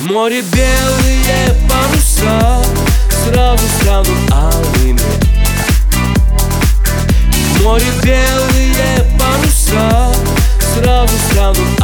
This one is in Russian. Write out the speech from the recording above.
В море белые паруса Сразу станут алыми. В море белые паруса Сразу станут алыми